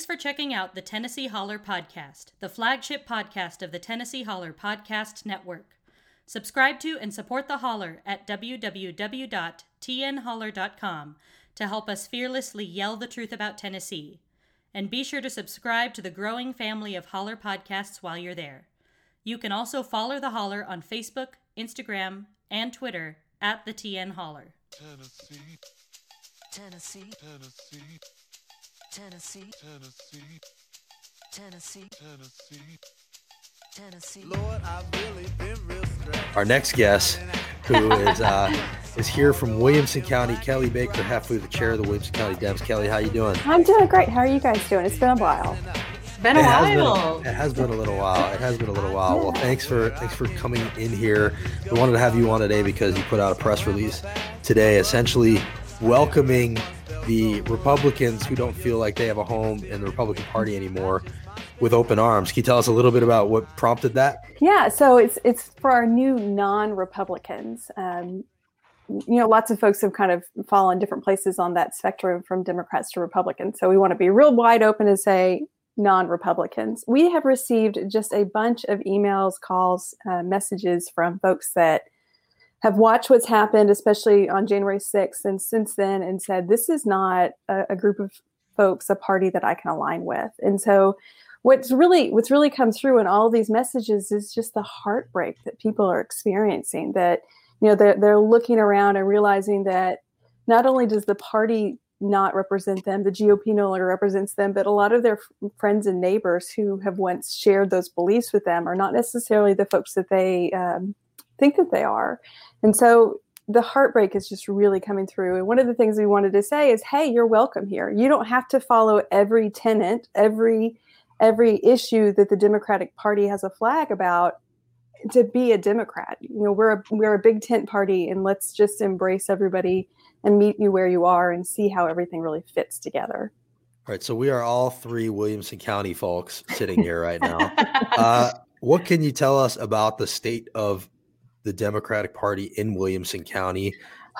Thanks for checking out the Tennessee Holler Podcast, the flagship podcast of the Tennessee Holler Podcast Network. Subscribe to and support the Holler at www.tnholler.com to help us fearlessly yell the truth about Tennessee. And be sure to subscribe to the growing family of Holler podcasts while you're there. You can also follow the Holler on Facebook, Instagram, and Twitter at the TN Holler. Tennessee, Tennessee, Tennessee, Tennessee, Tennessee, Tennessee, Tennessee. Tennessee. Lord, I've really been real stressed. Our next guest, who is uh, is here from Williamson County, Kelly Baker, halfway the chair of the Williamson County Dems. Kelly, how you doing? I'm doing great. How are you guys doing? It's been a while. Been a It has been a while. a, it has been a little while. It has been a little while. Well, thanks for thanks for coming in here. We wanted to have you on today because you put out a press release today, essentially welcoming the Republicans who don't feel like they have a home in the Republican Party anymore with open arms. Can you tell us a little bit about what prompted that? Yeah, so it's it's for our new non-Republicans. Um, you know, lots of folks have kind of fallen different places on that spectrum from Democrats to Republicans. So we want to be real wide open and say non-Republicans. We have received just a bunch of emails, calls, uh, messages from folks that have watched what's happened, especially on January 6th, and since then, and said this is not a, a group of folks, a party that I can align with. And so what's really what's really come through in all these messages is just the heartbreak that people are experiencing that you know they're, they're looking around and realizing that not only does the party not represent them the gop no longer represents them but a lot of their f- friends and neighbors who have once shared those beliefs with them are not necessarily the folks that they um, think that they are and so the heartbreak is just really coming through and one of the things we wanted to say is hey you're welcome here you don't have to follow every tenant every every issue that the Democratic Party has a flag about to be a Democrat. You know, we're a, we're a big tent party, and let's just embrace everybody and meet you where you are and see how everything really fits together. All right, so we are all three Williamson County folks sitting here right now. Uh, what can you tell us about the state of the Democratic Party in Williamson County?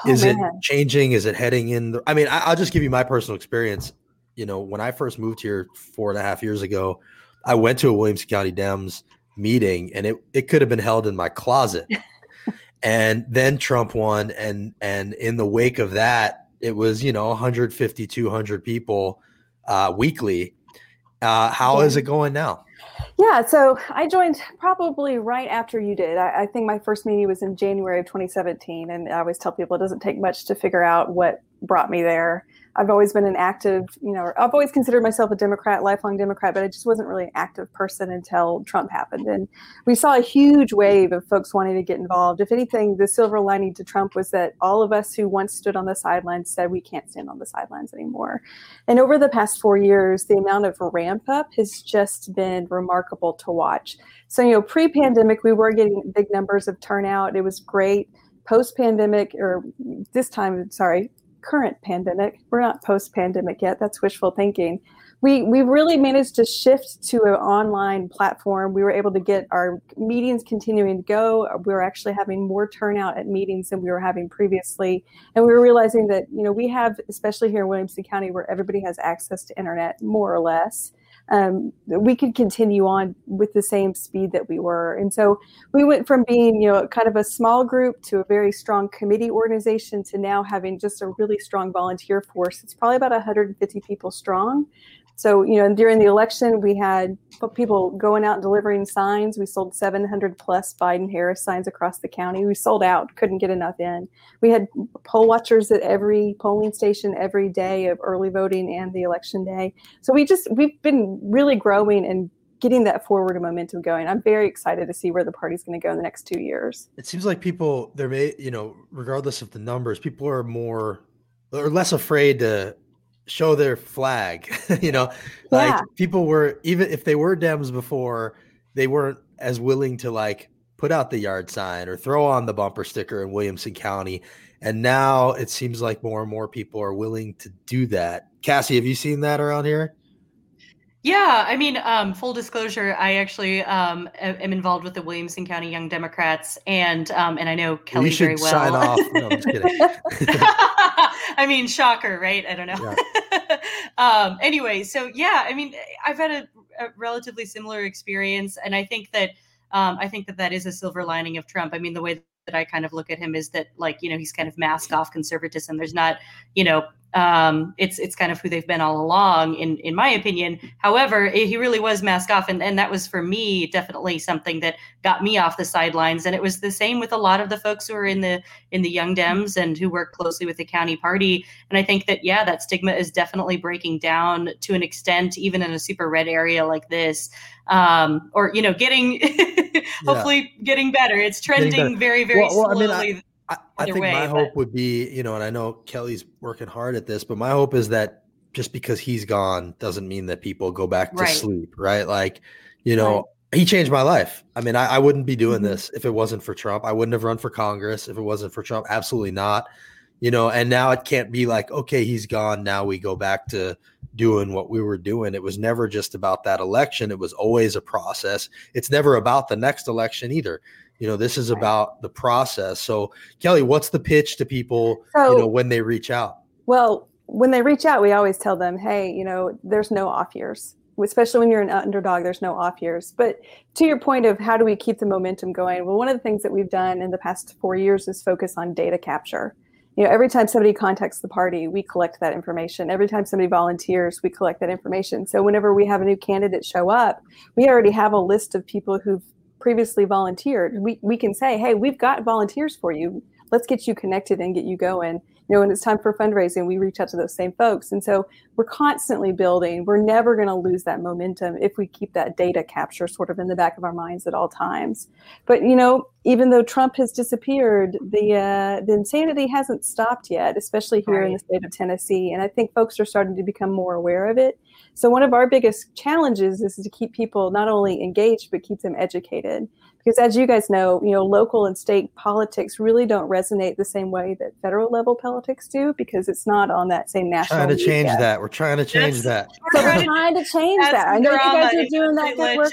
Oh, Is it changing? Is it heading in? The, I mean, I, I'll just give you my personal experience. You know, when I first moved here four and a half years ago, I went to a Williamson County Dems meeting, and it it could have been held in my closet. and then Trump won, and and in the wake of that, it was you know 150, 200 people uh, weekly. Uh, how is it going now? Yeah, so I joined probably right after you did. I, I think my first meeting was in January of 2017, and I always tell people it doesn't take much to figure out what brought me there. I've always been an active, you know, I've always considered myself a Democrat, lifelong Democrat, but I just wasn't really an active person until Trump happened. And we saw a huge wave of folks wanting to get involved. If anything, the silver lining to Trump was that all of us who once stood on the sidelines said we can't stand on the sidelines anymore. And over the past four years, the amount of ramp up has just been remarkable to watch. So, you know, pre pandemic, we were getting big numbers of turnout. It was great. Post pandemic, or this time, sorry, current pandemic, we're not post pandemic yet. That's wishful thinking. We, we really managed to shift to an online platform. We were able to get our meetings continuing to go. We were actually having more turnout at meetings than we were having previously. And we were realizing that, you know, we have, especially here in Williamson County, where everybody has access to internet, more or less um, we could continue on with the same speed that we were. And so we went from being, you know, kind of a small group to a very strong committee organization to now having just a really strong volunteer force. It's probably about 150 people strong. So, you know, during the election, we had people going out and delivering signs. We sold 700 plus Biden Harris signs across the county. We sold out, couldn't get enough in. We had poll watchers at every polling station every day of early voting and the election day. So we just, we've been really growing and getting that forward momentum going. I'm very excited to see where the party's going to go in the next two years. It seems like people there may you know regardless of the numbers, people are more or less afraid to show their flag. you know, like Yeah. people were even if they were Dems before, they weren't as willing to like put out the yard sign or throw on the bumper sticker in Williamson County. And now it seems like more and more people are willing to do that. Cassie, have you seen that around here? Yeah, I mean, um, full disclosure, I actually um, am involved with the Williamson County Young Democrats, and um, and I know Kelly you should very well. sign off. No, I'm kidding. I mean, shocker, right? I don't know. um, anyway, so yeah, I mean, I've had a, a relatively similar experience, and I think that um, I think that that is a silver lining of Trump. I mean, the way that I kind of look at him is that, like, you know, he's kind of masked off conservatism. There's not, you know, um, it's it's kind of who they've been all along, in in my opinion. However, eh, he really was masked off, and and that was for me definitely something that got me off the sidelines. And it was the same with a lot of the folks who are in the in the Young Dems and who work closely with the county party. And I think that yeah, that stigma is definitely breaking down to an extent, even in a super red area like this, um, or you know, getting hopefully getting better. It's trending better. very very Well- well, I slowly. mean, I, I Either think way, my but- hope would be, you know, and I know Kelly's working hard at this, but my hope is that just because he's gone doesn't mean that people go back to Right. sleep, right? Like, you know, he changed my life. I mean, I, I wouldn't be doing Mhm. this if it wasn't for Trump. I wouldn't have run for Congress if it wasn't for Trump. Absolutely not. You know, and now it can't be like, okay, he's gone. Now we go back to doing what we were doing. It was never just about that election. It was always a process. It's never about the next election either. You know, this is about the process. So, Kelly, what's the pitch to people, So- you know, when they reach out? Well, when they reach out, we always tell them, hey, you know, there's no off years, especially when you're an underdog, there's no off years. But to your point of how do we keep the momentum going? Well, one of the things that we've done in the past four years is focus on data capture. You know, every time somebody contacts the party, we collect that information. Every time somebody volunteers, we collect that information. So whenever we have a new candidate show up, we already have a list of people who've previously volunteered. Mm-hmm. We, we can say, hey, we've got volunteers for you. Let's get you connected and get you going you know when it's time for fundraising we reach out to those same folks. And so we're constantly building. We're never going to lose that momentum if we keep that data capture sort of in the back of our minds at all times. But you know even though trump has disappeared the uh, the insanity hasn't stopped yet especially here in the state of tennessee. And i think folks are starting to become more aware of it. So one of our biggest challenges is to keep people not only engaged but keep them educated because as you guys know you know local and state politics really don't resonate the same way that federal level politics do because it's not on that same national Trying to change media. that. We're trying to change that. so Trying we're to trying to change that i know you guys are doing that good work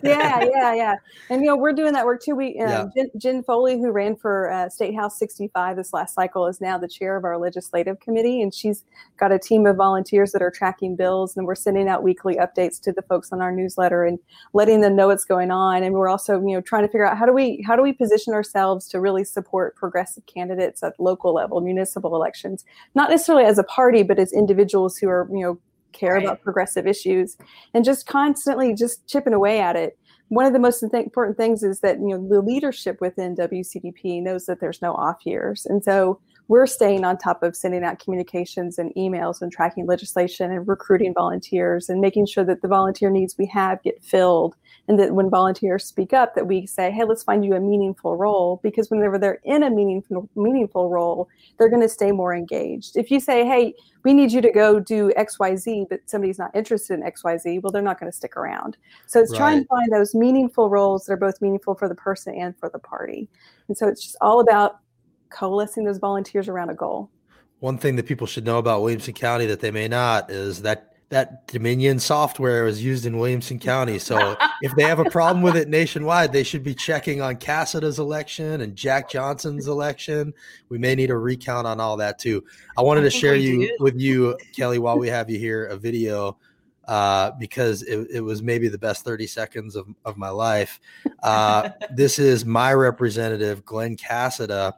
yeah yeah yeah and you know we're doing that work too we um, Yeah. Jen, Jen foley who ran for uh, state house 65 this last cycle is now the chair of our legislative committee and she's got a team of volunteers that are tracking bills and we're sending out weekly updates to the folks on our newsletter and letting them know what's going on and we're also you know trying to figure out how do we how do we position ourselves to really support progressive candidates at local level municipal elections? Not necessarily as a party but as individuals who are you know care Right. about progressive issues and just constantly just chipping away at it. One of the most important things is that you know the leadership within WCDP knows that there's no off years, and so we're staying on top of sending out communications and emails and tracking legislation and recruiting volunteers and making sure that the volunteer needs we have get filled, and that when volunteers speak up, that we say, hey, let's find you a meaningful role because whenever they're in a meaningful meaningful role, they're going to stay more engaged. If you say, hey, we need you to go do XYZ, but somebody's not interested in XYZ, well, they're not going to stick around. So it's trying to find those meaningful roles that are both meaningful for the person and for the party. And so it's just all about coalescing those volunteers around a goal. One thing that people should know about Williamson County that they may not is that that Dominion software is used in Williamson County. So if they have a problem with it nationwide, they should be checking on Casada's election and Jack Johnson's election. We may need a recount on all that too. I wanted to share you with you, Kelly, while we have you here, a video uh, because it, it was maybe the best 30 seconds of, of my life. Uh, this is my representative, Glenn Casada.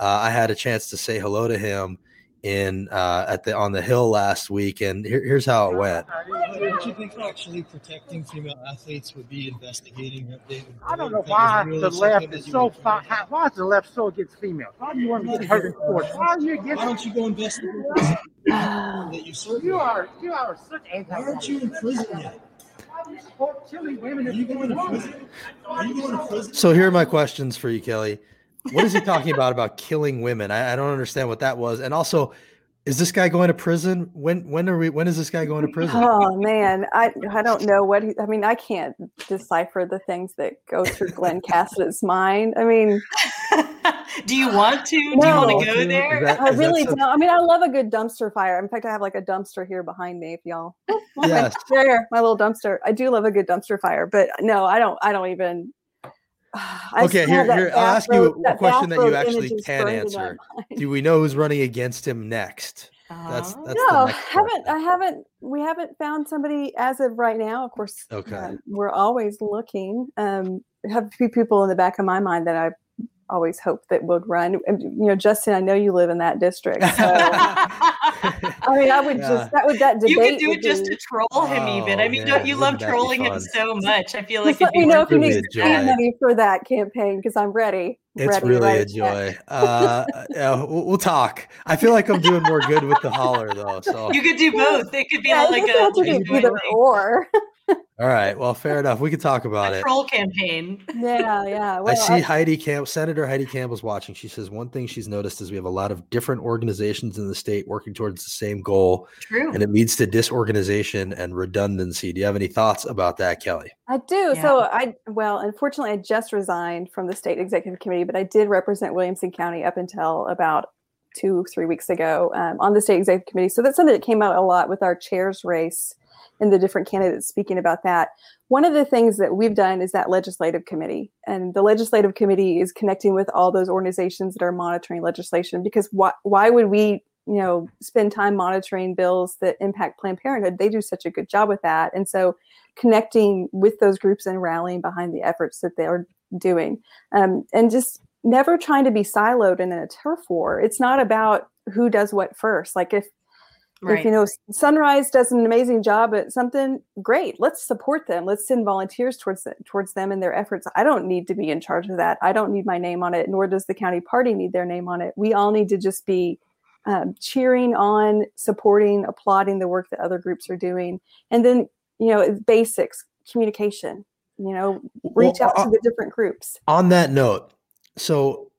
Uh, I had a chance to say hello to him in uh, at the on the hill last week, and here, here's how it went. Don't you think actually protecting female athletes would be investigating what I don't know why the left is so would why is the left so against females? Why do you want to get hurt in sports? Why are you Why against? don't you go investigate that you serve? You with? are you are such anti. Why aren't you in prison yet? Why do you support women? Are you going to prison? Are you going to prison? So here are my questions for you, Kelly. What is he talking about about killing women? I, I don't understand what that was, and also. is this guy going to prison? When when are we? When is this guy going to prison? Oh man, I I don't know what he, I mean. I can't decipher the things that go through Glenn Casada's mind. I mean, Do you want to? Do you want to go Is there? that- I really some- don't. I mean, I love a good dumpster fire. In fact, I have like a dumpster here behind me. If y'all, Yes. there, my little dumpster. I do love a good dumpster fire, but no, I don't. I don't even. I Okay, here- here, I'll ask you bathrobe- a that question that you actually can burned in my answer. Do we know who's running against him next? Uh, that's the no, haven't. I haven't we haven't found somebody as of right now. Of course, Okay. um, we're always looking. Um, I have a few people in the back of my mind that I always hope that would run. And, you know, Justin, I know you live in that district, so I mean, I would Yeah. just that would that debate. you could do it just be- to troll him, even. Oh, I mean, man, don't you love wouldn't that be trolling him so much? I feel like Just let me know worth if you really need a to spend joy. money for that campaign because I'm ready. It's ready really write a joy. Uh, yeah, we'll, we'll talk. I feel like I'm doing more good with the holler though. So You could do both. It could be Yeah, like it a, like a be either or. All right, well, fair enough. We can talk about it. troll campaign. yeah, yeah. I Well, see Heidi Camp, Senator Heidi Campbell's watching. She says one thing she's noticed is we have a lot of different organizations in the state working towards the same goal, True. and it leads to disorganization and redundancy. Do you have any thoughts about that, Kelly? I do. So I well, unfortunately, I just resigned from the state executive committee, but I did represent Williamson County up until about two, three weeks ago um, on the state executive committee. So that's something that came out a lot with our chairs race and the different candidates speaking about that. One of the things that we've done is that legislative committee, and the legislative committee is connecting with all those organizations that are monitoring legislation. Because why? Why would we? You know, spend time monitoring bills that impact Planned Parenthood. They do such a good job with that, and so connecting with those groups and rallying behind the efforts that they're doing um, and just never trying to be siloed in a turf war it's not about who does what first like if if you know sunrise does an amazing job at something great let's support them let's send volunteers towards the, towards them and their efforts. I don't need to be in charge of that. I don't need my name on it nor does the county party need their name on it. We all need to just be um, cheering on supporting applauding the work that other groups are doing. And then you know basics communication you know reach Well, out uh, to the different groups. On that note, so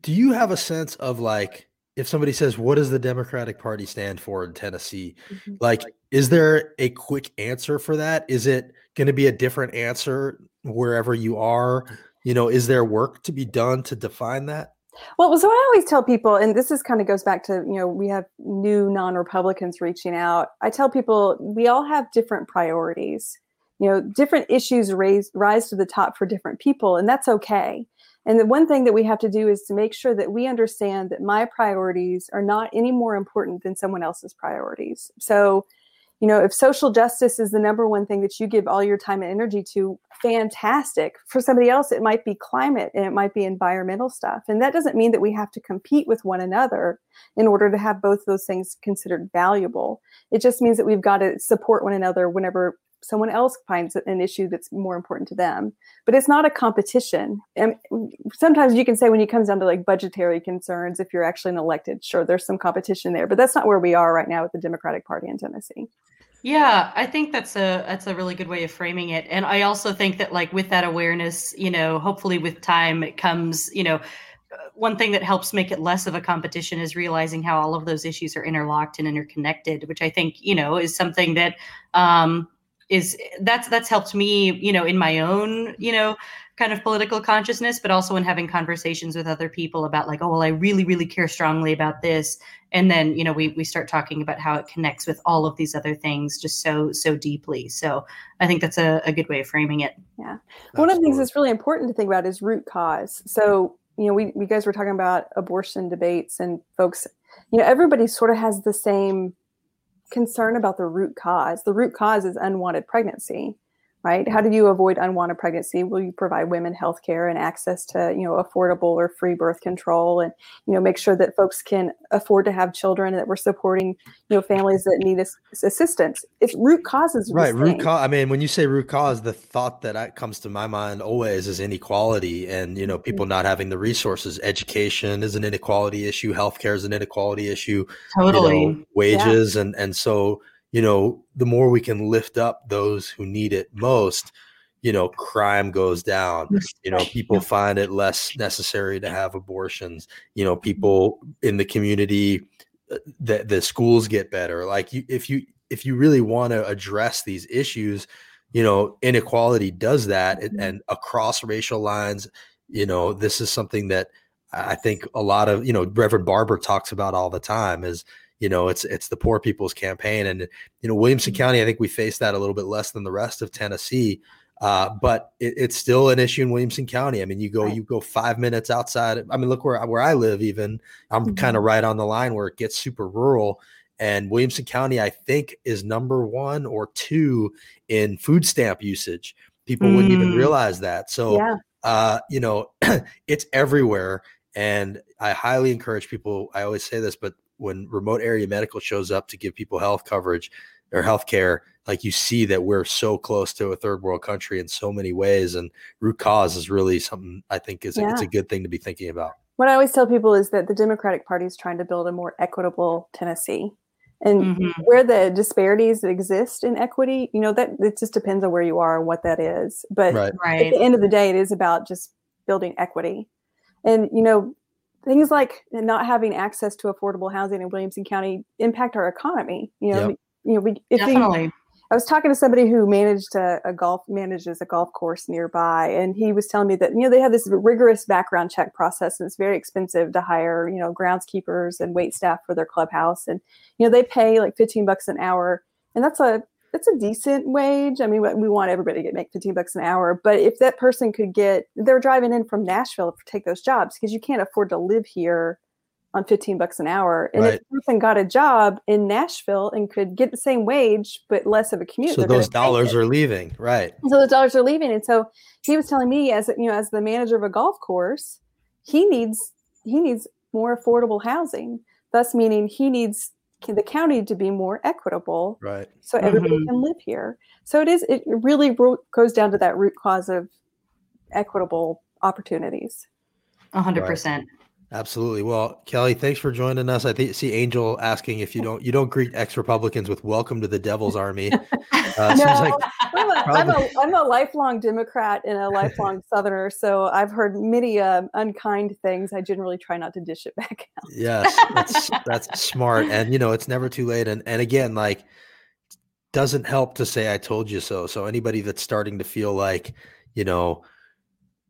do you have a sense of like if somebody says, "What does the Democratic Party stand for in Tennessee?" Mhm. Like, is there a quick answer for that? Is it going to be a different answer wherever you are? You know, is there work to be done to define that? Well, so I always tell people, and this is kind of goes back to, you know, we have new non Republicans reaching out. I tell people we all have different priorities. You know, different issues raise, rise to the top for different people, and that's okay. And the one thing that we have to do is to make sure that we understand that my priorities are not any more important than someone else's priorities. So, you know, if social justice is the number one thing that you give all your time and energy to, fantastic. For somebody else, it might be climate and it might be environmental stuff. And that doesn't mean that we have to compete with one another in order to have both those things considered valuable. It just means that we've got to support one another whenever someone else finds an issue that's more important to them. But it's not a competition. And sometimes you can say when it comes down to like budgetary concerns, if you're actually an elected, sure, there's some competition there. But that's not where we are right now with the Democratic Party in Tennessee. Yeah, I think that's a that's a really good way of framing it. And I also think that like with that awareness, you know, hopefully with time it comes, you know, one thing that helps make it less of a competition is realizing how all of those issues are interlocked and interconnected, which I think, you know, is something that um is that's that's helped me, you know, in my own, you know, kind of political consciousness, but also in having conversations with other people about like, oh, well, I really, really care strongly about this. And then, you know, we we start talking about how it connects with all of these other things just so, so deeply. So I think that's a, a good way of framing it. Yeah. One of the things that's really important to think about is root cause. So, you know, we, we guys were talking about abortion debates and folks, you know, everybody sort of has the same concern about the root cause. The root cause is unwanted pregnancy, right? How do you avoid unwanted pregnancy? Will you provide women health care and access to, you know, affordable or free birth control and, you know, make sure that folks can afford to have children and that we're supporting, you know, families that need assistance. It's root causes. are Right, root same. cause. I mean, when you say root cause, the thought that I- comes to my mind always is inequality, and you know, people mm. not having the resources. Education is an inequality issue. Healthcare is an inequality issue. Totally. You know, wages, and and so you know, the more we can lift up those who need it most, you know, crime goes down. You know, people find it less necessary to have abortions. You know, people in the community uh, the the schools get better. Like you, if you if you really want to address these issues, you know, inequality does that, and, and across racial lines, you know, this is something that I think a lot of you know Reverend Barber talks about all the time is you know it's it's the poor people's campaign and you know Williamson County I think we face that a little bit less than the rest of Tennessee uh, but it, it's still an issue in Williamson County. I mean, you go Right. you go five minutes outside. I mean, look where where I live. Even I'm Mhm. kind of right on the line where it gets super rural. And Williamson County, I think, is number one or two in food stamp usage. People wouldn't even Mm. realize that. So, yeah. uh, you know, it's everywhere. And I highly encourage people. I always say this, but when remote area medical shows up to give people health coverage or health care, like you see that we're so close to a third world country in so many ways. And root cause is really something I think is a, it's a good thing to be thinking about. What I always tell people is that the Democratic Party is trying to build a more equitable Tennessee. And Mhm. where the disparities exist in equity, you know, that it just depends on where you are and what that is. But Right. at Right. the end of the day, it is about just building equity. And, you know, things like not having access to affordable housing in Williamson County impact our economy. You know, Yep. you know, we, if we, Definitely. I was talking to somebody who managed a, a golf manages a golf course nearby, and he was telling me that you know they have this rigorous background check process, and it's very expensive to hire you know groundskeepers and wait staff for their clubhouse, and you know they pay like fifteen bucks an hour, and that's a that's a decent wage. I mean, we we want everybody to get make fifteen bucks an hour, but if that person could get, they're driving in from Nashville to take those jobs because you can't afford to live here on 15 bucks an hour. And if Right. the person got a job in Nashville and could get the same wage but less of a commute, So those dollars are leaving. Right. so those dollars are leaving. And so he was telling me as you know, as the manager of a golf course, he needs he needs more affordable housing. Thus meaning he needs the county to be more equitable Right. so everybody Mhm. can live here. So it is it really ro- goes down to that root cause of equitable opportunities. Hundred percent. Absolutely. Well, Kelly, thanks for joining us. I think see Angel asking if you don't you don't greet ex Republicans with "Welcome to the Devil's Army." Uh, No, like I'm, a, I'm, a, I'm, a lifelong Democrat and a lifelong Southerner, so I've heard many uh, unkind things. I generally try not to dish it back out. yes, that's that's smart, and you know it's never too late. And and again, like doesn't help to say "I told you so." So anybody that's starting to feel like you know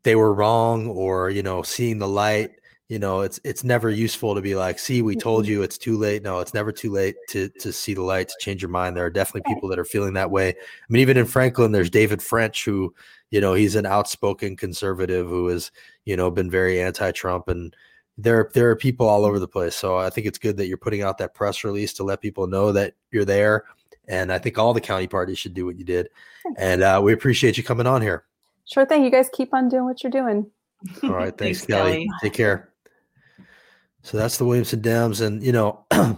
they were wrong or you know seeing the light you know it's it's never useful to be like see we told you it's too late. No it's never too late to to see the light to change your mind. There are definitely people that are feeling that way. I mean even in franklin there's david french who you know he's an outspoken conservative who has you know been very anti-trump and there there are people all over the place. So i think it's good that you're putting out that press release to let people know that you're there and i think all the county parties should do what you did. And uh, we appreciate you coming on here. Sure thing. You guys keep on doing what you're doing. all right, thanks, Kelly. Take care. So that's the Williamson Dems, and you know,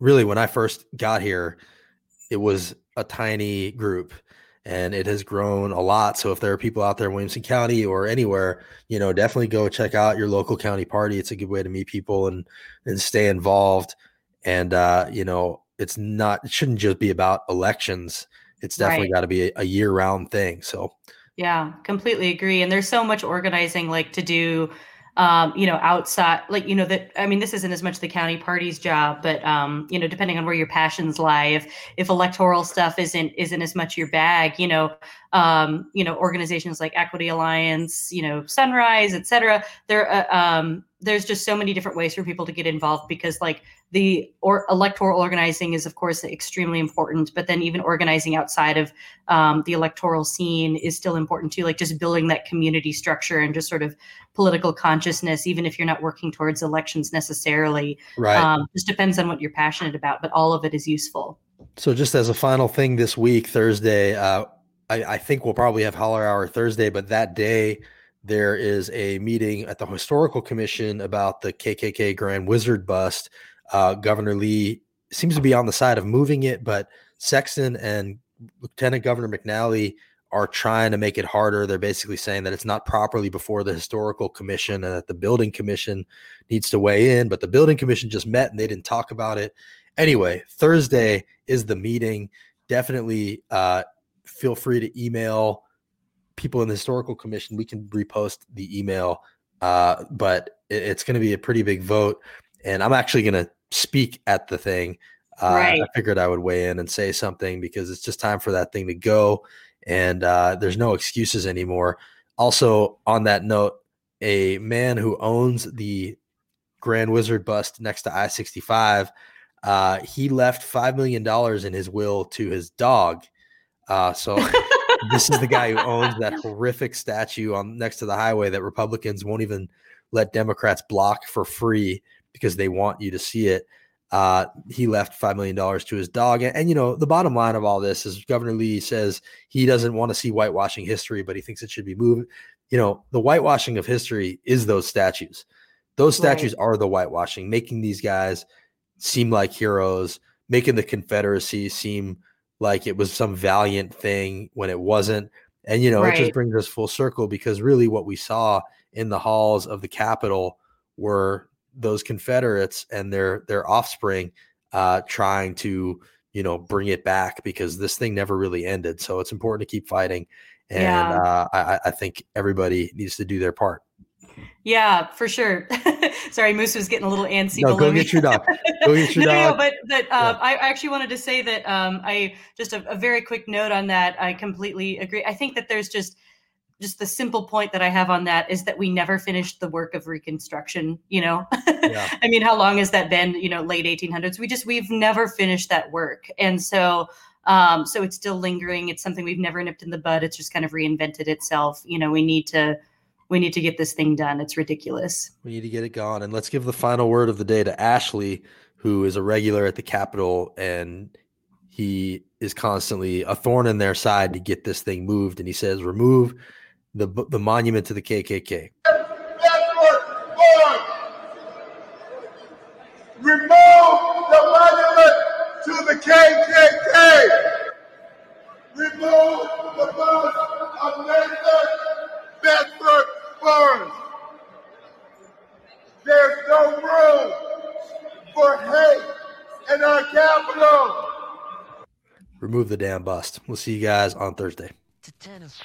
really, when I first got here, it was a tiny group, and it has grown a lot. So if there are people out there in Williamson County or anywhere, you know, definitely go check out your local county party. It's a good way to meet people and and stay involved. And uh, you know, it's not it shouldn't just be about elections. It's definitely Right. got to be a, a year round thing. So Yeah, completely agree. And there's so much organizing like to do um, you know, outside like, you know, that I mean, this isn't as much the county party's job, but um, you know, depending on where your passions lie, if if electoral stuff isn't isn't as much your bag, you know, um, you know, organizations like Equity Alliance, you know, Sunrise, et cetera, there uh, um there's just so many different ways for people to get involved because like the or electoral organizing is of course extremely important but then even organizing outside of um, the electoral scene is still important too like just building that community structure and just sort of political consciousness even if you're not working towards elections necessarily right. um, just depends on what you're passionate about but all of it is useful So, just as a final thing this week, Thursday, uh, I, I think we'll probably have Holler Hour Thursday, but that day there is a meeting at the Historical Commission about the KKK Grand Wizard bust. Uh, Governor Lee seems to be on the side of moving it, but Sexton and Lieutenant Governor McNally are trying to make it harder. They're basically saying that it's not properly before the Historical Commission and that the Building Commission needs to weigh in, but the Building Commission just met and they didn't talk about it anyway thursday is the meeting definitely uh feel free to email people in the historical commission we can repost the email uh but it- it's going to be a pretty big vote and I'm actually going to speak at the thing. Uh, Right. I figured I would weigh in and say something because it's just time for that thing to go, and uh, there's no excuses anymore. Also, on that note, a man who owns the Grand Wizard bust next to I 65, uh, he left $5 million in his will to his dog. Uh, so this is the guy who owns that horrific statue on next to the highway that Republicans won't even let Democrats block for free because they want you to see it. Uh, he left $5 million to his dog. And, and, you know, the bottom line of all this is Governor Lee says he doesn't want to see whitewashing history, but he thinks it should be moved. You know, the whitewashing of history is those statues. Those Right. statues are the whitewashing, making these guys seem like heroes, making the Confederacy seem like it was some valiant thing when it wasn't. And, you know, it just brings us full circle because really what we saw in the halls of the Capitol were those Confederates and their their offspring uh, trying to you know bring it back because this thing never really ended. So it's important to keep fighting, and Yeah. uh, I- I think everybody needs to do their part. Yeah, for sure. Sorry, Moose was getting a little antsy. No, go me. get your dog. Go get your no, no, but but uh, I actually wanted to say that um, I just a, a very quick note on that. I completely agree. I think that there's just just the simple point that I have on that is that we never finished the work of Reconstruction. You know, Yeah. I mean, how long has that been? You know, late 1800s. We just we've never finished that work, and so um, so it's still lingering. It's something we've never nipped in the bud. It's just kind of reinvented itself. You know, we need to we need to get this thing done. It's ridiculous. We need to get it gone. And let's give the final word of the day to Ashley, who is a regular at the Capitol and he is constantly a thorn in their side to get this thing moved. And he says, remove the the monument to the KKK. Remove the monument to the KKK. Remove the bust of Nathan Bedford Burns. There's no room for hate in our capital. Remove the damn bust. We'll see you guys on Thursday. to Tennessee.